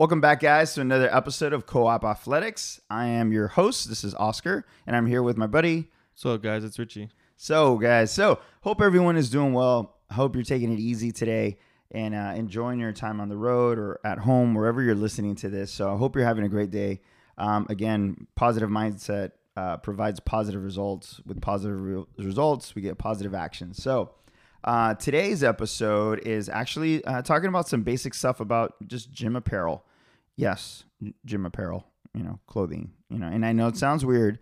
Welcome back, guys, to another episode of Coop Athletics. I am your host. This is Oscar, and I'm here with my buddy. So, guys, it's Richie. So, guys, so hope everyone is doing well. Hope you're taking it easy today and uh, enjoying your time on the road or at home, wherever you're listening to this. So, I hope you're having a great day. Um, again, positive mindset uh, provides positive results. With positive re- results, we get positive action. So, uh, today's episode is actually uh, talking about some basic stuff about just gym apparel. Yes, gym apparel, you know, clothing, you know, and I know it sounds weird,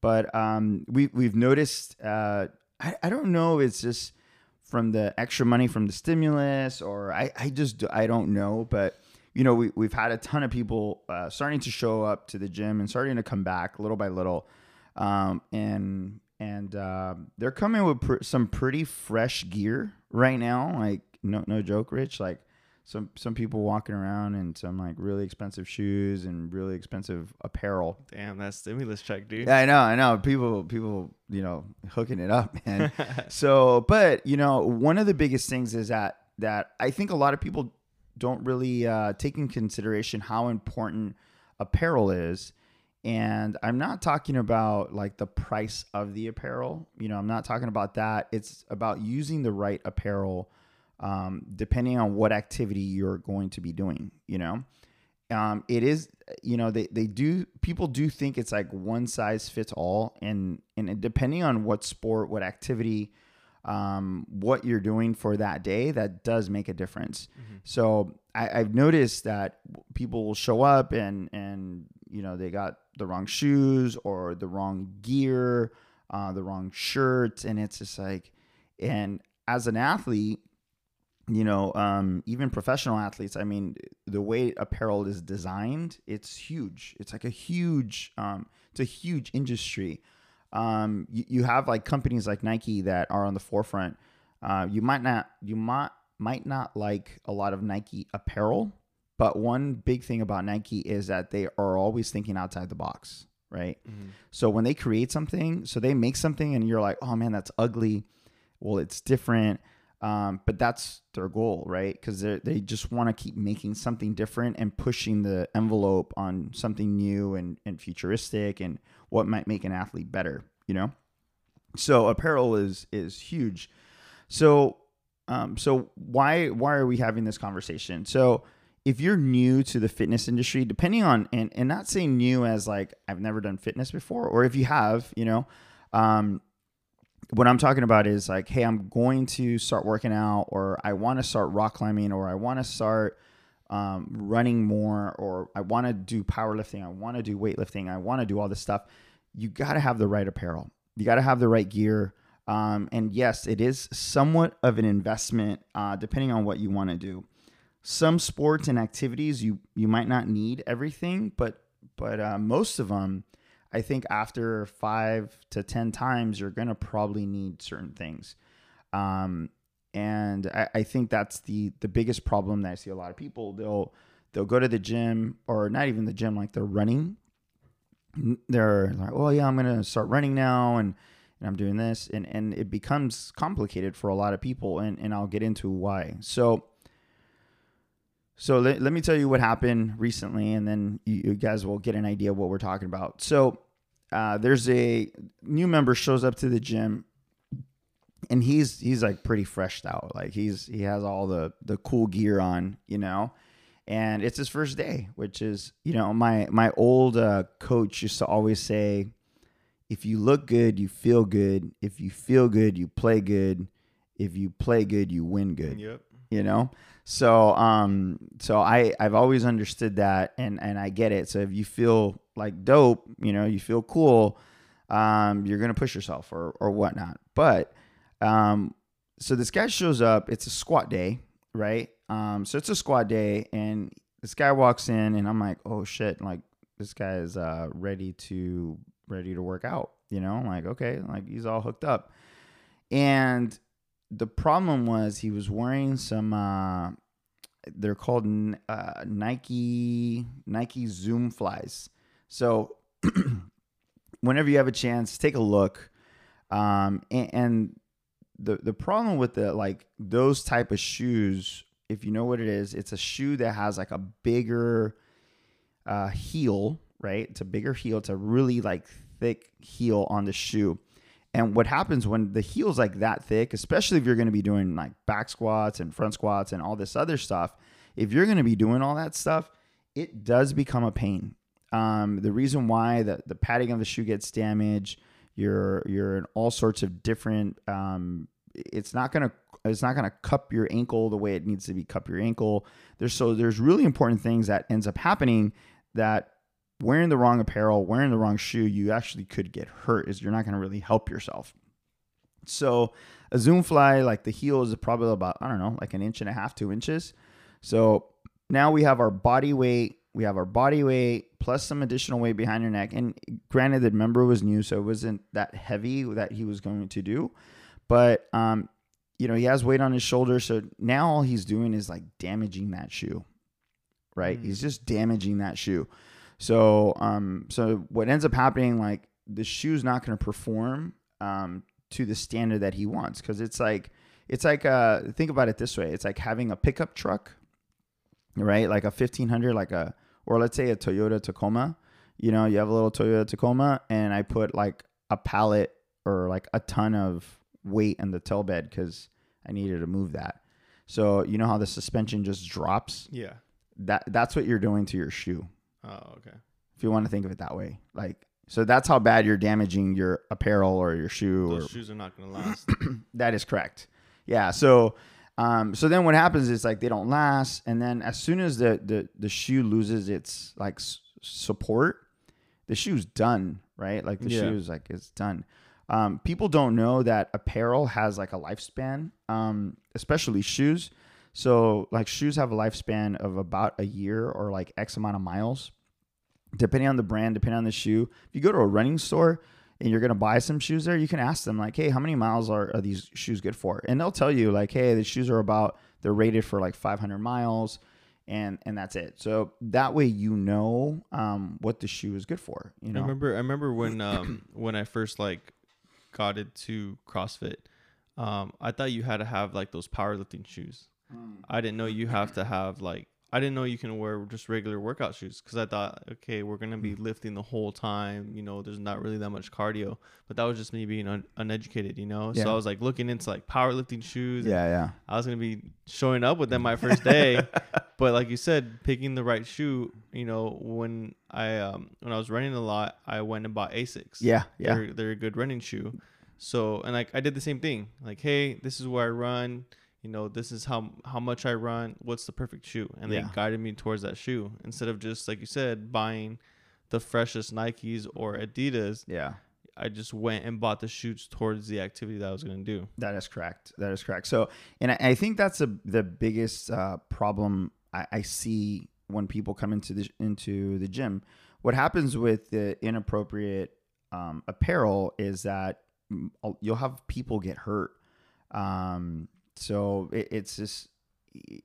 but um, we, we've noticed, uh, I, I don't know, it's just from the extra money from the stimulus or I, I just, I don't know, but you know, we, we've had a ton of people uh, starting to show up to the gym and starting to come back little by little. Um, and and uh, they're coming with pr- some pretty fresh gear right now. Like no no joke, Rich. Like some some people walking around in some like really expensive shoes and really expensive apparel. Damn, that stimulus check, dude. Yeah, I know, I know. People people you know hooking it up, man. so, but you know, one of the biggest things is that that I think a lot of people don't really uh, take in consideration how important apparel is and I'm not talking about like the price of the apparel. You know, I'm not talking about that. It's about using the right apparel um, depending on what activity you're going to be doing, you know. Um, it is, you know, they, they do, people do think it's like one size fits all. And, and depending on what sport, what activity, um, what you're doing for that day, that does make a difference. Mm-hmm. So I, I've noticed that people will show up and, and, you know, they got the wrong shoes or the wrong gear, uh, the wrong shirt, and it's just like, and as an athlete, you know, um, even professional athletes, I mean, the way apparel is designed, it's huge. It's like a huge, um, it's a huge industry. Um, you, you have like companies like Nike that are on the forefront. Uh, you might not, you might might not like a lot of Nike apparel, but one big thing about Nike is that they are always thinking outside the box, right? Mm-hmm. So when they create something, so they make something and you're like, oh man, that's ugly. Well, it's different. Um, but that's their goal, right? Because they just want to keep making something different and pushing the envelope on something new and, and futuristic and what might make an athlete better, you know? So apparel is is huge. So um, so why why are we having this conversation? So if you're new to the fitness industry, depending on and, and not saying new as like I've never done fitness before, or if you have, you know, um, what I'm talking about is like, hey, I'm going to start working out, or I want to start rock climbing, or I want to start um, running more, or I want to do powerlifting, I want to do weightlifting, I want to do all this stuff. You got to have the right apparel. You got to have the right gear. Um, and yes, it is somewhat of an investment, uh, depending on what you want to do some sports and activities you you might not need everything, but but uh, most of them, I think after five to ten times, you're gonna probably need certain things. Um, and I, I think that's the the biggest problem that I see a lot of people. They'll they'll go to the gym or not even the gym, like they're running. They're like, oh yeah, I'm gonna start running now, and and I'm doing this, and and it becomes complicated for a lot of people, and and I'll get into why. So so let, let me tell you what happened recently, and then you, you guys will get an idea of what we're talking about. So uh, there's a new member shows up to the gym, and he's he's like pretty freshed out. Like he's he has all the the cool gear on, you know, and it's his first day, which is you know my my old uh, coach used to always say, if you look good, you feel good. If you feel good, you play good. If you play good, you win good. Yep. You know. So um so I I've always understood that and and I get it. So if you feel like dope, you know, you feel cool, um, you're gonna push yourself or or whatnot. But um so this guy shows up, it's a squat day, right? Um so it's a squat day and this guy walks in and I'm like, oh shit, like this guy is uh ready to ready to work out, you know? I'm like, okay, like he's all hooked up. And the problem was he was wearing some uh, they're called uh, Nike Nike Zoom flies. So whenever you have a chance, take a look. Um, and, and, the the problem with the like those type of shoes if you know what it is, it's a shoe that has like a bigger uh, heel, right? It's a bigger heel. It's a really like thick heel on the shoe. And what happens when the heel's like that thick, especially if you're going to be doing like back squats and front squats and all this other stuff, if you're going to be doing all that stuff, it does become a pain. Um, the reason why the, the padding of the shoe gets damaged, you're you're in all sorts of different. Um, it's not gonna it's not gonna cup your ankle the way it needs to be cup your ankle. There's so there's really important things that ends up happening that wearing the wrong apparel, wearing the wrong shoe, you actually could get hurt. Is you're not gonna really help yourself. So a zoom fly, like the heel is probably about I don't know, like an inch and a half, two inches. So now we have our body weight we have our body weight plus some additional weight behind your neck. And granted, the member was new, so it wasn't that heavy that he was going to do. But um, you know, he has weight on his shoulder, so now all he's doing is like damaging that shoe. Right? Mm. He's just damaging that shoe. So um, so what ends up happening, like the shoe's not going to perform um to the standard that he wants because it's like it's like uh think about it this way it's like having a pickup truck right like a 1500 like a or let's say a Toyota Tacoma. You know, you have a little Toyota Tacoma, and I put like a pallet or like a ton of weight in the tail bed because I needed to move that. So you know how the suspension just drops. Yeah. That that's what you're doing to your shoe. Oh, okay. If you want to think of it that way, like so that's how bad you're damaging your apparel or your shoe. Those or, shoes are not going to last. that is correct. Yeah. So um, so then what happens is like they don't last, and then as soon as the the, the shoe loses its like s- support, the shoe's done, right? Like the yeah. shoe's like it's done. Um, people don't know that apparel has like a lifespan, um, especially shoes. So like shoes have a lifespan of about a year or like X amount of miles, depending on the brand, depending on the shoe. If you go to a running store, and you're gonna buy some shoes there, you can ask them like, hey, how many miles are, are these shoes good for? And they'll tell you like, hey, the shoes are about they're rated for like 500 miles, and and that's it. So that way you know um, what the shoe is good for. You know, I remember I remember when um, when I first like got into CrossFit, um, I thought you had to have like those powerlifting shoes. Mm. I didn't know you have to have like I didn't know you can wear just regular workout shoes because I thought, okay, we're gonna be mm. lifting the whole time. You know, there's not really that much cardio. But that was just me being un- uneducated. You know, yeah. so I was like looking into like powerlifting shoes. Yeah, yeah. I was gonna be showing up with them my first day, but like you said, picking the right shoe. You know, when I um when I was running a lot, I went and bought Asics. Yeah, yeah. They're, they're a good running shoe. So and like I did the same thing. Like, hey, this is where I run you know, this is how how much I run. What's the perfect shoe? And yeah. they guided me towards that shoe instead of just like you said, buying the freshest Nikes or Adidas. Yeah. I just went and bought the shoes towards the activity that I was going to do. That is correct. That is correct. So, and I, I think that's a, the biggest uh, problem I, I, see when people come into the into the gym. What happens with the inappropriate um, apparel is that you'll have people get hurt. Um, so it, it's just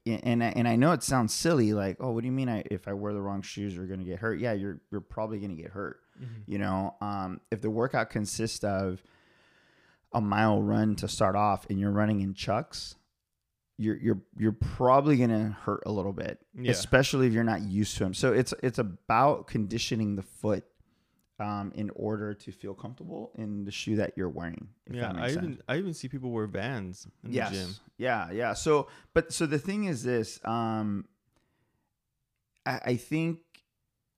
and and I know it sounds silly, like, oh, what do you mean? I if I wear the wrong shoes, you're gonna get hurt? Yeah, you're you're probably gonna get hurt. Mm-hmm. You know, um, if the workout consists of a mile run to start off, and you're running in chucks, you're you're you're probably gonna hurt a little bit, yeah. especially if you're not used to them. So it's it's about conditioning the foot um, in order to feel comfortable in the shoe that you're wearing. Yeah, I sense. even I even see people wear Vans in yes. the gym. Yeah, yeah. So, but so the thing is this: um, I, I think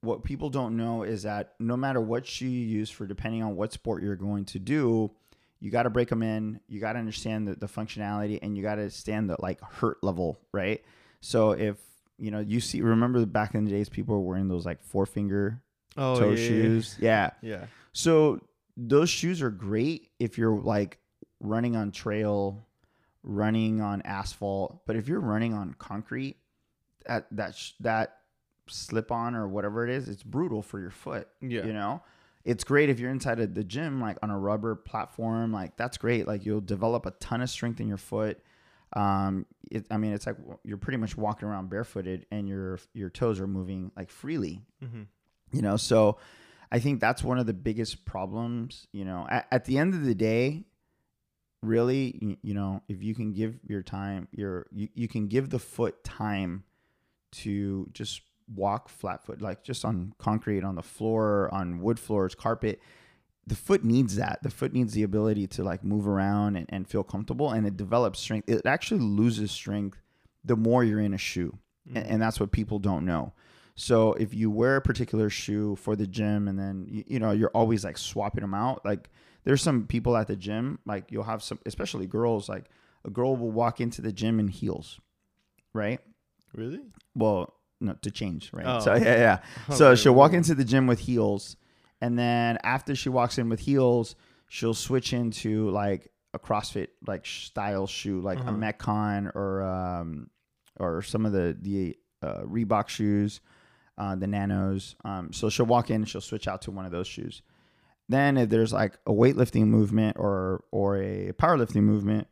what people don't know is that no matter what shoe you use for, depending on what sport you're going to do, you got to break them in. You got to understand the, the functionality, and you got to stand the like hurt level, right? So if you know, you see, remember back in the days, people were wearing those like four finger oh, toe yeah, shoes. Yeah. yeah. So those shoes are great if you're like running on trail, running on asphalt. But if you're running on concrete, that that sh- that slip on or whatever it is, it's brutal for your foot. Yeah. You know, it's great if you're inside of the gym, like on a rubber platform. Like that's great. Like you'll develop a ton of strength in your foot. Um, it, I mean, it's like you're pretty much walking around barefooted, and your your toes are moving like freely. Mm-hmm you know so i think that's one of the biggest problems you know at, at, the end of the day really, you, you know, if you can give your time, your you, you can give the foot time to just walk flat foot, like just on concrete, on the floor, on wood floors, carpet. The foot needs that. The foot needs the ability to like move around and, and feel comfortable, and it develops strength. It actually loses strength the more you're in a shoe, and, mm. and that's what people don't know. So if you wear a particular shoe for the gym, and then you, you know you're always like swapping them out, like there's some people at the gym, like you'll have some, especially girls, like a girl will walk into the gym in heels, right? Really? Well, no, to change, right? Oh. So yeah, yeah. So Okay, she'll walk into the gym with heels, and then after she walks in with heels, she'll switch into like a CrossFit like style shoe, like Uh-huh. a Metcon or um or some of the the uh, Reebok shoes, uh, the Nanos. Um, so she'll walk in, she'll switch out to one of those shoes. Then if there's like a weightlifting movement or or a powerlifting movement,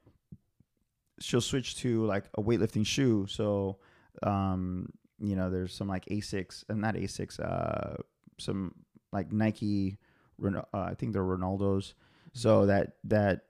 she'll switch to like a weightlifting shoe. So um, you know, there's some like Asics, and not Asics, uh, some like Nike, uh, I think they're Ronaldo's. So that that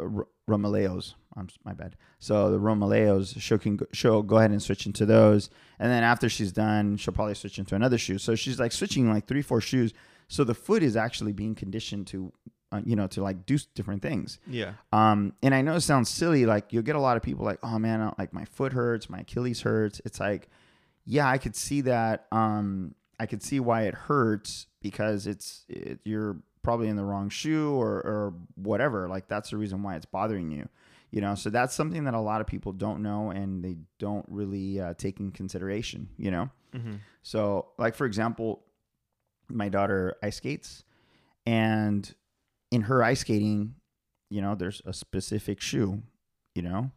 uh, R- Romaleos, I'm my bad. So the Romaleos, she'll can go, she'll go ahead and switch into those, and then after she's done, she'll probably switch into another shoe. So she's like switching like three, four shoes. So the foot is actually being conditioned to, uh, you know, to like do different things. Yeah. Um, and I know it sounds silly. Like you'll get a lot of people like, oh man, I- like my foot hurts, my Achilles hurts. It's like, yeah, I could see that. Um, I could see why it hurts because it's it, you're probably in the wrong shoe or or whatever. Like that's the reason why it's bothering you. You know, so that's something that a lot of people don't know and they don't really uh, take in consideration. You know. Mm-hmm. So, like for example, my daughter ice skates, and in her ice skating, you know, there's a specific shoe. You know,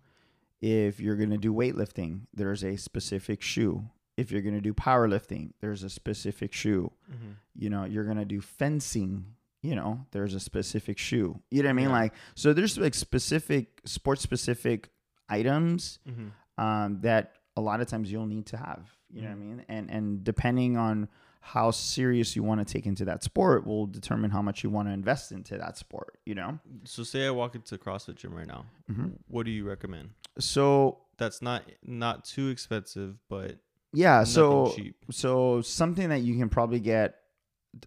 if you're gonna do weightlifting, there's a specific shoe. If you're gonna do powerlifting, there's a specific shoe. Mm-hmm. You know, you're gonna do fencing. You know, there's a specific shoe. You know what I mean? Yeah. Like, so there's like specific sports specific items Mm-hmm. um, that a lot of times you'll need to have. You know what I mean? And and depending on how serious you want to take into that sport will determine how much you want to invest into that sport. You know. So say I walk into CrossFit gym right now. Mhm. What do you recommend? So That's not not too expensive, but yeah, so cheap. so something that you can probably get,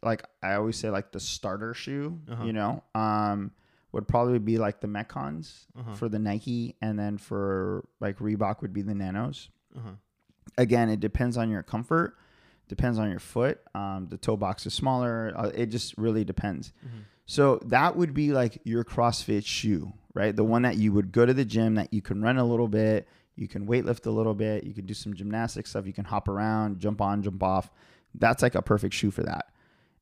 like I always say, like the starter shoe. Uh-huh. You know, um, would probably be like the Metcons Uh-huh. for the Nike, and then for like Reebok would be the Nanos. Uh-huh. again, it depends on your comfort, depends on your foot. Um, the toe box is smaller. Uh, it just really depends. Mhm. So that would be like your CrossFit shoe, right? The one that you would go to the gym that you can run a little bit, you can weightlift a little bit, you can do some gymnastic stuff, you can hop around, jump on, jump off. That's like a perfect shoe for that.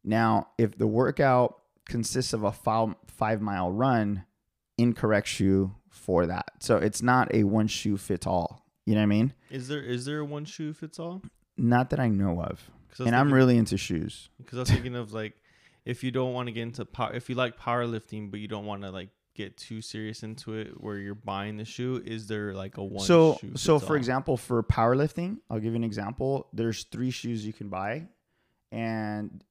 Now, if the workout consists of a five, five mile run, incorrect shoe for that. So it's not a one shoe fits all. You know what I mean? Is there is there a one shoe fits all? Not that I know of. And I'm really into shoes. because I was thinking of like if you don't want to get into power, if you like powerlifting but you don't want to like get too serious into it, where you're buying the shoe, is there like a one? so shoe so for all? example, for powerlifting, I'll give you an example. There's three shoes you can buy, and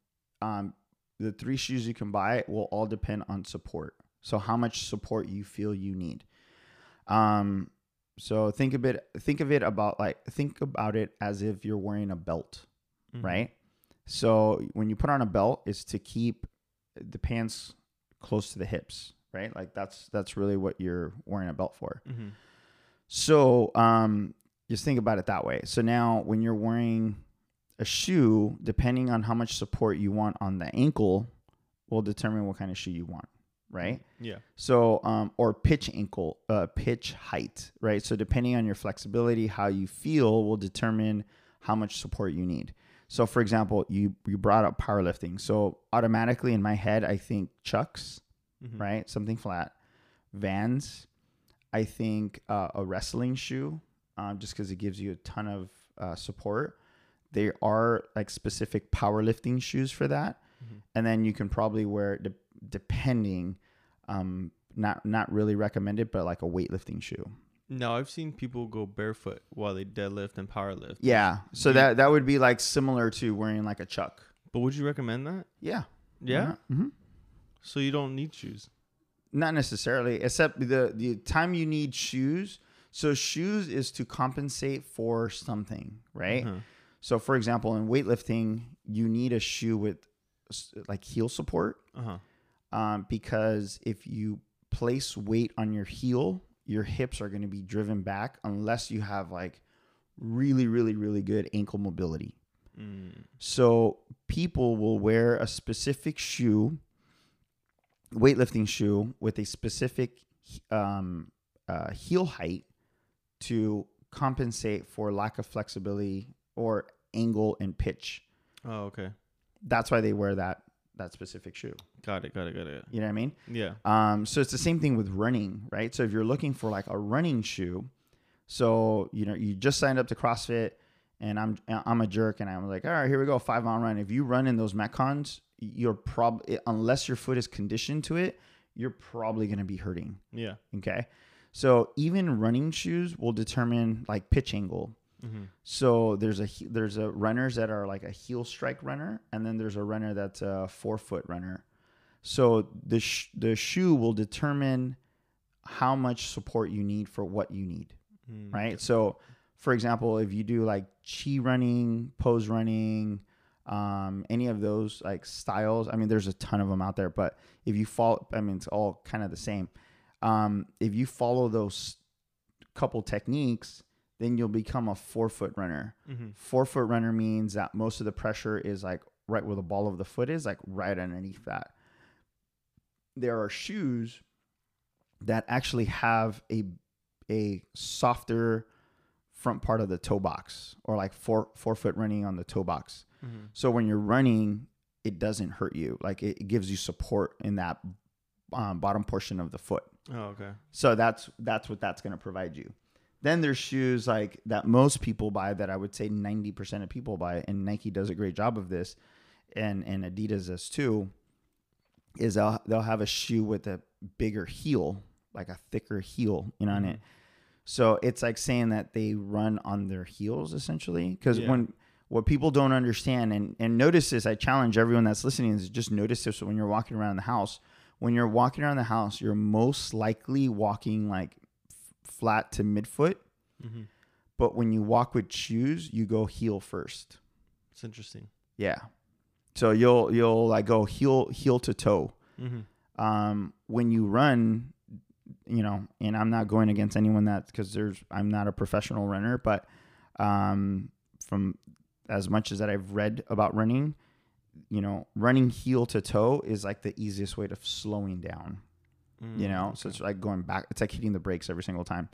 um, the three shoes you can buy will all depend on support. So how much support you feel you need. Um, so think a bit. Think of it about like think about it as if you're wearing a belt. Mhm. right? So when you put on a belt, it's to keep the pants close to the hips, right? Like that's that's really what you're wearing a belt for. Mhm. So um, just think about it that way. So now when you're wearing a shoe, depending on how much support you want on the ankle, will determine what kind of shoe you want, right? Yeah. So, um, or pitch ankle, uh, pitch height, right? So, depending on your flexibility, how you feel will determine how much support you need. So, for example, you you brought up powerlifting. So, automatically in my head, I think chucks, Mhm. right? Something flat, Vans. I think uh, a wrestling shoe, um, just because it gives you a ton of uh, support. There are like specific powerlifting shoes for that, Mhm. and then you can probably wear de- depending. Um, not not really recommended, but like a weightlifting shoe. Now I've seen people go barefoot while they deadlift and powerlift. Yeah, so that that would be like similar to wearing like a chuck. But would you recommend that? Yeah. Yeah. hmm So you don't need shoes. not necessarily, except the the time you need shoes. So shoes is to compensate for something, right? Uh-huh. So for example, in weightlifting, you need a shoe with like heel support Uh-huh. um, because if you place weight on your heel, your hips are going to be driven back unless you have like really, really, really good ankle mobility. Mm. So people will wear a specific shoe, weightlifting shoe with a specific um, uh, heel height to compensate for lack of flexibility or angle and pitch. Oh, okay. That's why they wear that that specific shoe. Got it. Got it. Got it. You know what I mean? Yeah. Um, so it's the same thing with running, right? So if you're looking for like a running shoe, so you know you just signed up to CrossFit, and I'm I'm a jerk, and I'm like, all right, here we go, five mile run. If you run in those metcons, you're probably unless your foot is conditioned to it, you're probably gonna be hurting. Yeah. Okay, so even running shoes will determine like pitch angle. Mm-hmm. So there's a there's a runners that are like a heel strike runner, and then there's a runner that's a forefoot runner. So the sh- the shoe will determine how much support you need for what you need, Mm. right? So, for example, if you do like chi running, pose running, um, any of those like styles, I mean, there's a ton of them out there. But if you follow, I mean, it's all kind of the same. Um, if you follow those couple techniques, then you'll become a forefoot runner. Mm-hmm. Forefoot runner means that most of the pressure is like right where the ball of the foot is, like right underneath that. There are shoes that actually have a a softer front part of the toe box or like four forefoot running on the toe box. Mm-hmm. So when you're running, it doesn't hurt you. Like it, it gives you support in that um, bottom portion of the foot. Oh, okay. So that's that's what that's going to provide you. Then there's shoes like that most people buy that I would say 90% of people buy and Nike does a great job of this and and Adidas does too is they'll, they'll have a shoe with a bigger heel, like a thicker heel, you know, on it. Mm-hmm. So it's like saying that they run on their heels essentially cuz Yeah. when what people don't understand and and notice this I challenge everyone that's listening is just notice this when you're walking around the house when you're walking around the house, you're most likely walking like flat to midfoot. Mm-hmm. But when you walk with shoes, you go heel first. It's interesting. Yeah. So you'll you'll like go heel heel to toe. Mm-hmm. Um, when you run, you know, and I'm not going against anyone that because there's I'm not a professional runner, but um, from as much as that I've read about running, you know, running heel to toe is like the easiest way to slowing down. Mm, you know so it's like going back it's like hitting the brakes every single time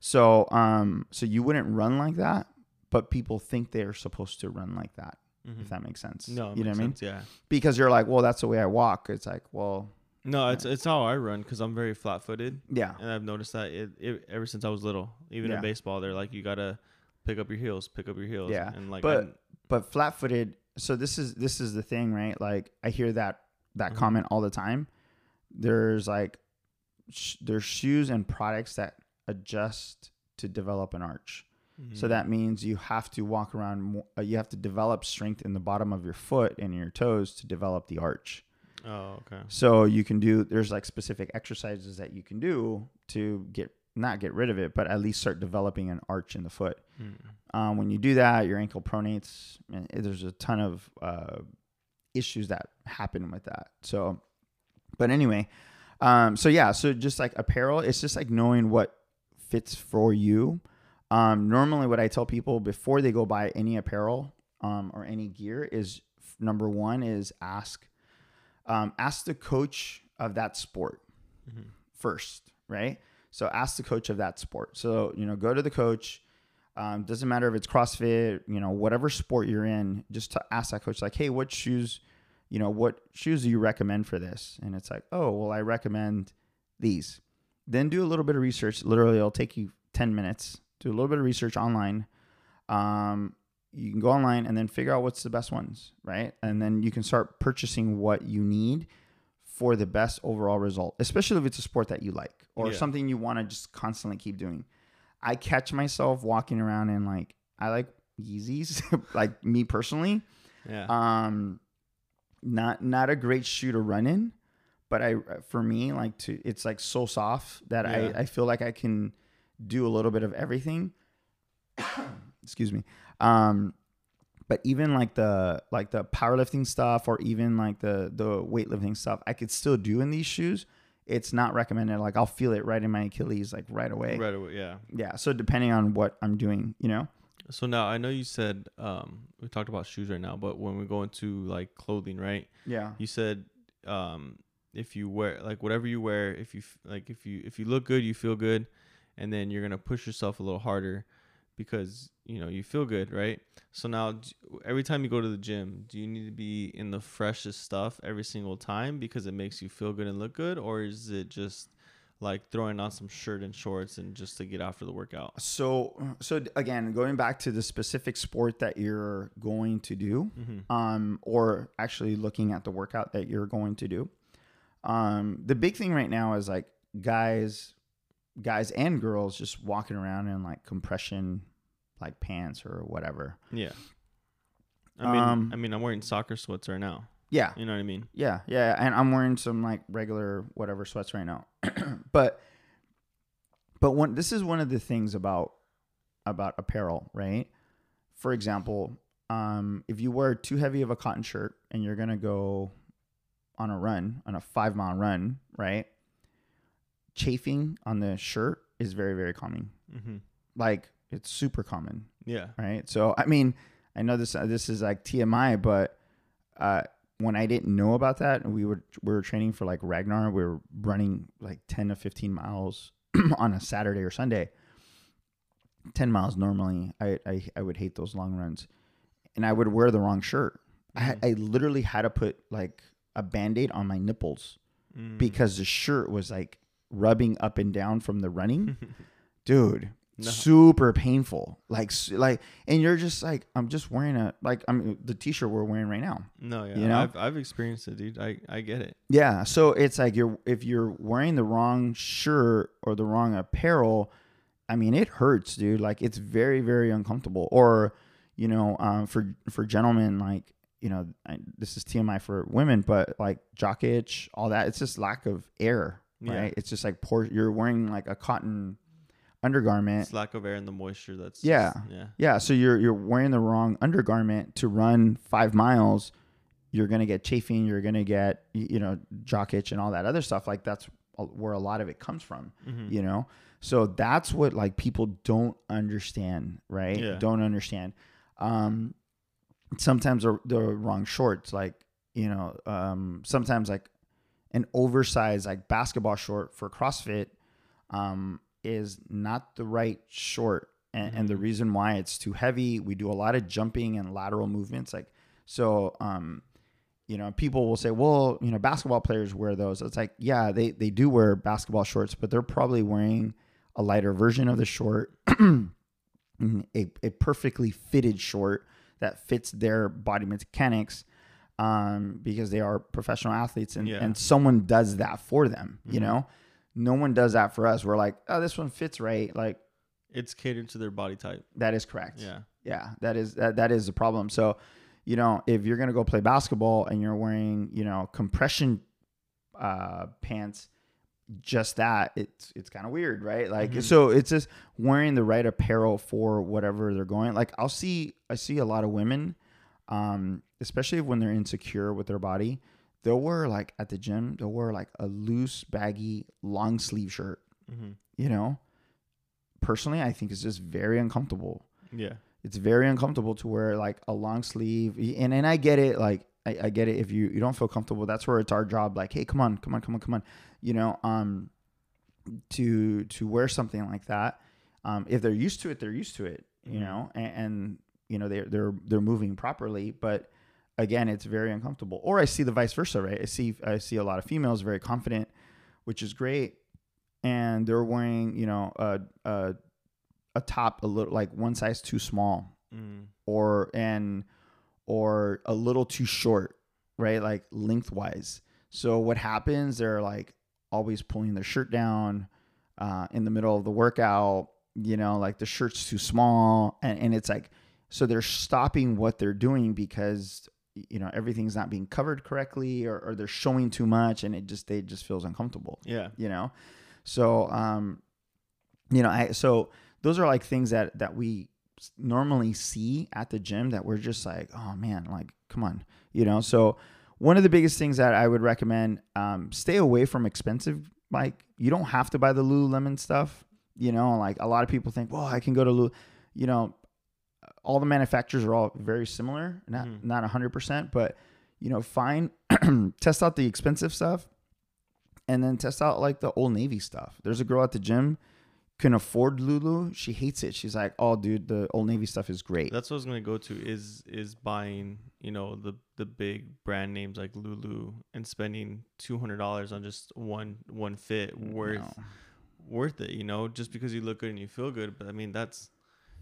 so um so you wouldn't run like that but people think they're supposed to run like that mm-hmm. if that makes sense no, you know what i mean Yeah. because you're like well that's the way i walk it's like well No, it's it's how I run because I'm very flat-footed, yeah and I've noticed that it, it ever since I was little. Even Yeah. in baseball, they're like, you gotta pick up your heels, pick up your heels. Yeah, and like, but- I'm- but flat-footed so this is this is the thing right like i hear that that Mhm. comment all the time there's like sh- there's shoes and products that adjust to develop an arch So Mhm. that means you have to walk around. Uh, you have to develop strength in the bottom of your foot and your toes to develop the arch. Oh, okay. So you can do. There's like specific exercises that you can do to get not get rid of it, but at least start developing an arch in the foot. Mm. Um, when you do that, your ankle pronates. And there's a ton of uh, issues that happen with that. So, but anyway, um, so yeah, so just like apparel, it's just like knowing what fits for you. Um, normally, what I tell people before they go buy any apparel um, or any gear is number one is ask, um, ask the coach of that sport Mhm. first, right? So ask the coach of that sport. So you know, go to the coach. Um, doesn't matter if it's CrossFit, you know, whatever sport you're in, just to ask that coach, like, hey, what shoes, you know, what shoes do you recommend for this? And it's like, oh, well, I recommend these. Then do a little bit of research. Literally, it'll take you 10 minutes. Do a little bit of research online. Um, you can go online and then figure out what's the best ones, right? And then you can start purchasing what you need for the best overall result, especially if it's a sport that you like or Yeah. something you want to just constantly keep doing. I catch myself walking around in like I like Yeezys, like me personally. Yeah. Um, not not a great shoe to run in, but I for me like to it's like so soft that Yeah. I I feel like I can do a little bit of everything. Excuse me. Um but even like the like the powerlifting stuff or even like the the weightlifting stuff I could still do in these shoes. It's not recommended like I'll feel it right in my Achilles like right away. Right away, yeah. Yeah, so depending on what I'm doing, you know. So now I know you said um, we talked about shoes right now, but when we go into like clothing, right? Yeah. You said um, if you wear like whatever you wear, if you f- like if you if you look good, you feel good, and then you're gonna push yourself a little harder because you know you feel good, right? So now every time you go to the gym, do you need to be in the freshest stuff every single time because it makes you feel good and look good, or is it just like throwing on some shirt and shorts and just to get after the workout? So so again, going back to the specific sport that you're going to do, Mm-hmm. um, or actually looking at the workout that you're going to do. Um, the big thing right now is like guys, guys and girls just walking around in like compression, like pants or whatever. Yeah. I mean, Um, I mean, I'm wearing soccer sweats right now. Yeah, You know what I mean? yeah, yeah. And I'm wearing some like regular whatever sweats right now, but but one this is one of the things about about apparel, right? For example, um, if you wear too heavy of a cotton shirt and you're gonna go on a run, on a five mile run, right? Chafing on the shirt is very, very common. Mm-hmm. Like it's super common, Yeah. right? So I mean, I know this this is like TMI, but uh, when I didn't know about that, and we were we were training for like Ragnar, we were running like ten to fifteen miles on a Saturday or Sunday. Ten miles normally, I, I I would hate those long runs, and I would wear the wrong shirt. I Mhm. I literally had to put like a band aid on my nipples Mm. because the shirt was like rubbing up and down from the running, dude. No. Super painful, like like, and you're just like, I'm just wearing a like, I'm the t-shirt we're wearing right now. no, yeah. you know? I've I've experienced it, dude. I I get it. Yeah, so it's like you're if you're wearing the wrong shirt or the wrong apparel, I mean it hurts, dude. Like it's very very uncomfortable. Or you know, um, for for gentlemen, like you know, I, this is TMI for women, but like jock itch, all that, it's just lack of air, Yeah. right? It's just like poor. You're wearing like a cotton undergarment. It's lack of air and the moisture. That's Yeah. just- yeah. Yeah, so you're you're wearing the wrong undergarment to run five miles. You're gonna get chafing. You're gonna get you know jock itch and all that other stuff. Like that's where a lot of it comes from. Mhm. You know, so that's what like people don't understand, right? Yeah. Don't understand. Um, sometimes the, the wrong shorts, like you know, um, sometimes like an oversized like basketball short for CrossFit um, is not the right short. And, and the Mhm. reason why it's too heavy, we do a lot of jumping and lateral movements. Like, so, um, you know, people will say, well, you know, basketball players wear those. It's like, yeah, they, they do wear basketball shorts, but they're probably wearing a lighter version of the short, a, a perfectly fitted short that fits their body mechanics um, because they are professional athletes and, Yeah. and someone does that for them, you Mhm. know? No one does that for us. We're like, oh, this one fits right. Like, It's catered to their body type. that is correct. Yeah. Yeah, that is that that is the problem. So, you know, if you're gonna go play basketball and you're wearing, you know, compression uh, pants, just that it's it's kind of weird, right? Like, Mhm. so it's just wearing the right apparel for whatever they're going. Like, I'll see I see a lot of women, um, especially when they're insecure with their body, they'll wear like at the gym, they'll wear like a loose, baggy, long sleeve shirt. hmm You know, personally, I think it's just very uncomfortable Yeah. it's very uncomfortable to wear like a long sleeve and and I get it like I, I get it if you you don't feel comfortable that's where it's our job like hey come on come on come on come on you know um to to wear something like that um if they're used to it they're used to it you Mhm. know and, and you know they're they're they're moving properly but again it's very uncomfortable. Or I see the vice versa right? I see I see a lot of females very confident which is great. And they're wearing you know a a a top a little like one size too small. Mm. or and or a little too short right? Like lengthwise. So what happens they're like always pulling their shirt down uh, in the middle of the workout you know like the shirt's too small. And, and it's like so they're stopping what they're doing because you know everything's not being covered correctly or, or they're showing too much and it just they just feels uncomfortable Yeah. you know? So um you know i so those are like things that that we normally see at the gym that we're just like oh man like come on you know? So one of the biggest things that i would recommend um stay away from expensive like you don't have to buy the lululemon stuff you know? Like a lot of people think well i can go to lulu you know all the manufacturers are all very similar not Mhm. not 100% but you know find test out the expensive stuff and then test out like the old navy stuff there's a girl at the gym can afford lulu she hates it she's like oh dude the old navy stuff is great That's what I was gonna go to. Is is buying you know the the big brand names like Lulu and spending two hundred dollars on just one one fit worth No. worth it. You know, just because you look good and you feel good. But I mean, that's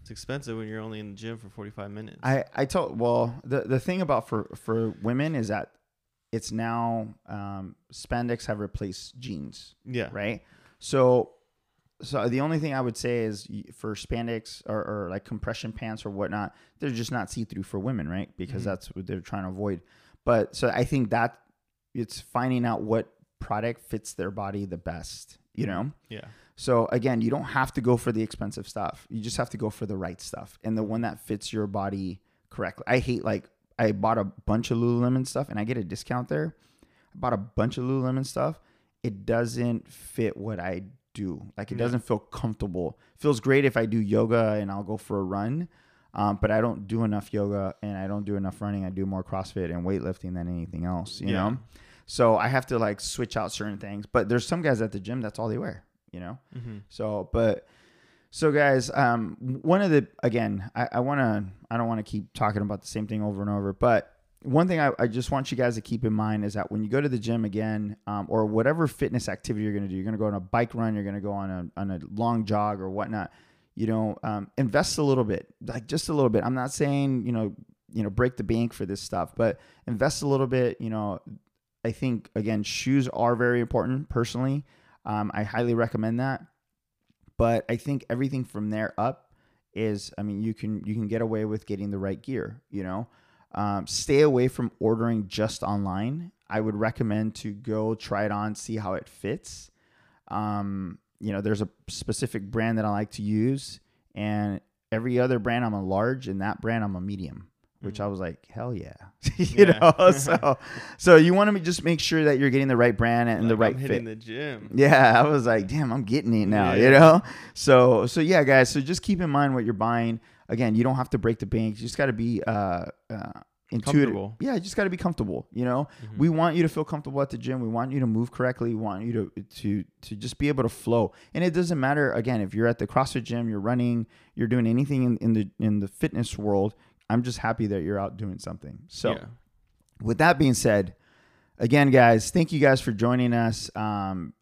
it's expensive when you're only in the gym for forty five minutes. I I told well the the thing about for for women is that it's now um, spandex have replaced jeans, yeah. right? So so the only thing I would say is for spandex or, or like compression pants or whatnot, they're just not see through for women, right? Because Mhm. that's what they're trying to avoid. But so I think that it's finding out what product fits their body the best, you know? Yeah. So again, you don't have to go for the expensive stuff. You just have to go for the right stuff and the one that fits your body correctly. I hate like I bought a bunch of Lululemon stuff and I get a discount there. I bought a bunch of Lululemon stuff. It doesn't fit what I do. Like it Yeah. doesn't feel comfortable. feels great if I do yoga and I'll go for a run. Um, but I don't do enough yoga and I don't do enough running. I do more CrossFit and weightlifting than anything else, you Yeah. know? So I have to like switch out certain things. But there's some guys at the gym that's all they wear, you know? Mm-hmm. So, but so guys, um, one of the again, I, I want to, I don't want to keep talking about the same thing over and over, but one thing I, I just want you guys to keep in mind is that when you go to the gym again, um, or whatever fitness activity you're going to do, you're going to go on a bike run, you're going to go on a on a long jog or whatnot. You know, um, invest a little bit, like just a little bit. I'm not saying you know, you know, break the bank for this stuff, but invest a little bit. You know, I think again, shoes are very important. Personally, um, I highly recommend that. But I think everything from there up is, I mean, you can you can get away with getting the right gear. You know, um, stay away from ordering just online. I would recommend to go try it on, see how it fits. Um, you know, there's a specific brand that I like to use, and every other brand I'm a large, and that brand I'm a medium which I was like, hell yeah, you Yeah. know. So, so you want to just make sure that you're getting the right brand and the right I'm fit. hitting the gym. Yeah, I was like, damn, I'm getting it now, you Yeah. know? So so yeah, guys, so just keep in mind what you're buying. Again, you don't have to break the bank. You just got to be uh, uh intuitive. Comfortable. Yeah, you just got to be comfortable, you know? Mhm. We want you to feel comfortable at the gym. We want you to move correctly. We want you to to to just be able to flow. And it doesn't matter again if you're at the CrossFit gym, you're running, you're doing anything in, in the in the fitness world. I'm just happy that you're out doing something. So yeah. with that being said, again, guys, thank you guys for joining us. Um,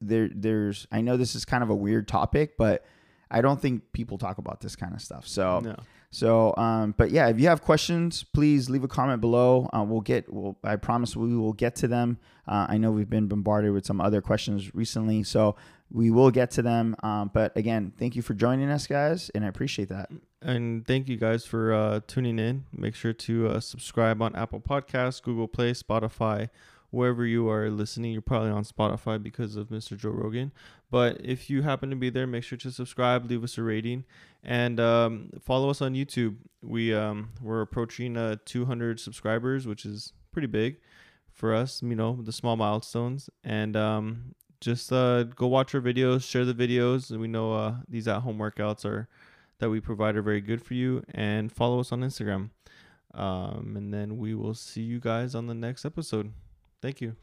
there, there's, I know this is kind of a weird topic, but I don't think people talk about this kind of stuff. So, no. so, um, but yeah, if you have questions, please leave a comment below. Uh, we'll get, we'll, I promise we will get to them. Uh, I know we've been bombarded with some other questions recently, so we will get to them. Um, but again, thank you for joining us, guys, and I appreciate that. And thank you guys for uh, tuning in. Make sure to uh, subscribe on Apple Podcasts, Google Play, Spotify, wherever you are listening. You're probably on Spotify because of Mr. Joe Rogan. But if you happen to be there, make sure to subscribe, leave us a rating, and um, follow us on YouTube. We um, we're approaching uh, 200 subscribers, which is pretty big for us. You know, the small milestones, and um, just uh, go watch our videos, share the videos. We know uh, these at-home workouts are that we provide are very good for you and follow us on Instagram. Um, and then we will see you guys on the next episode. Thank you.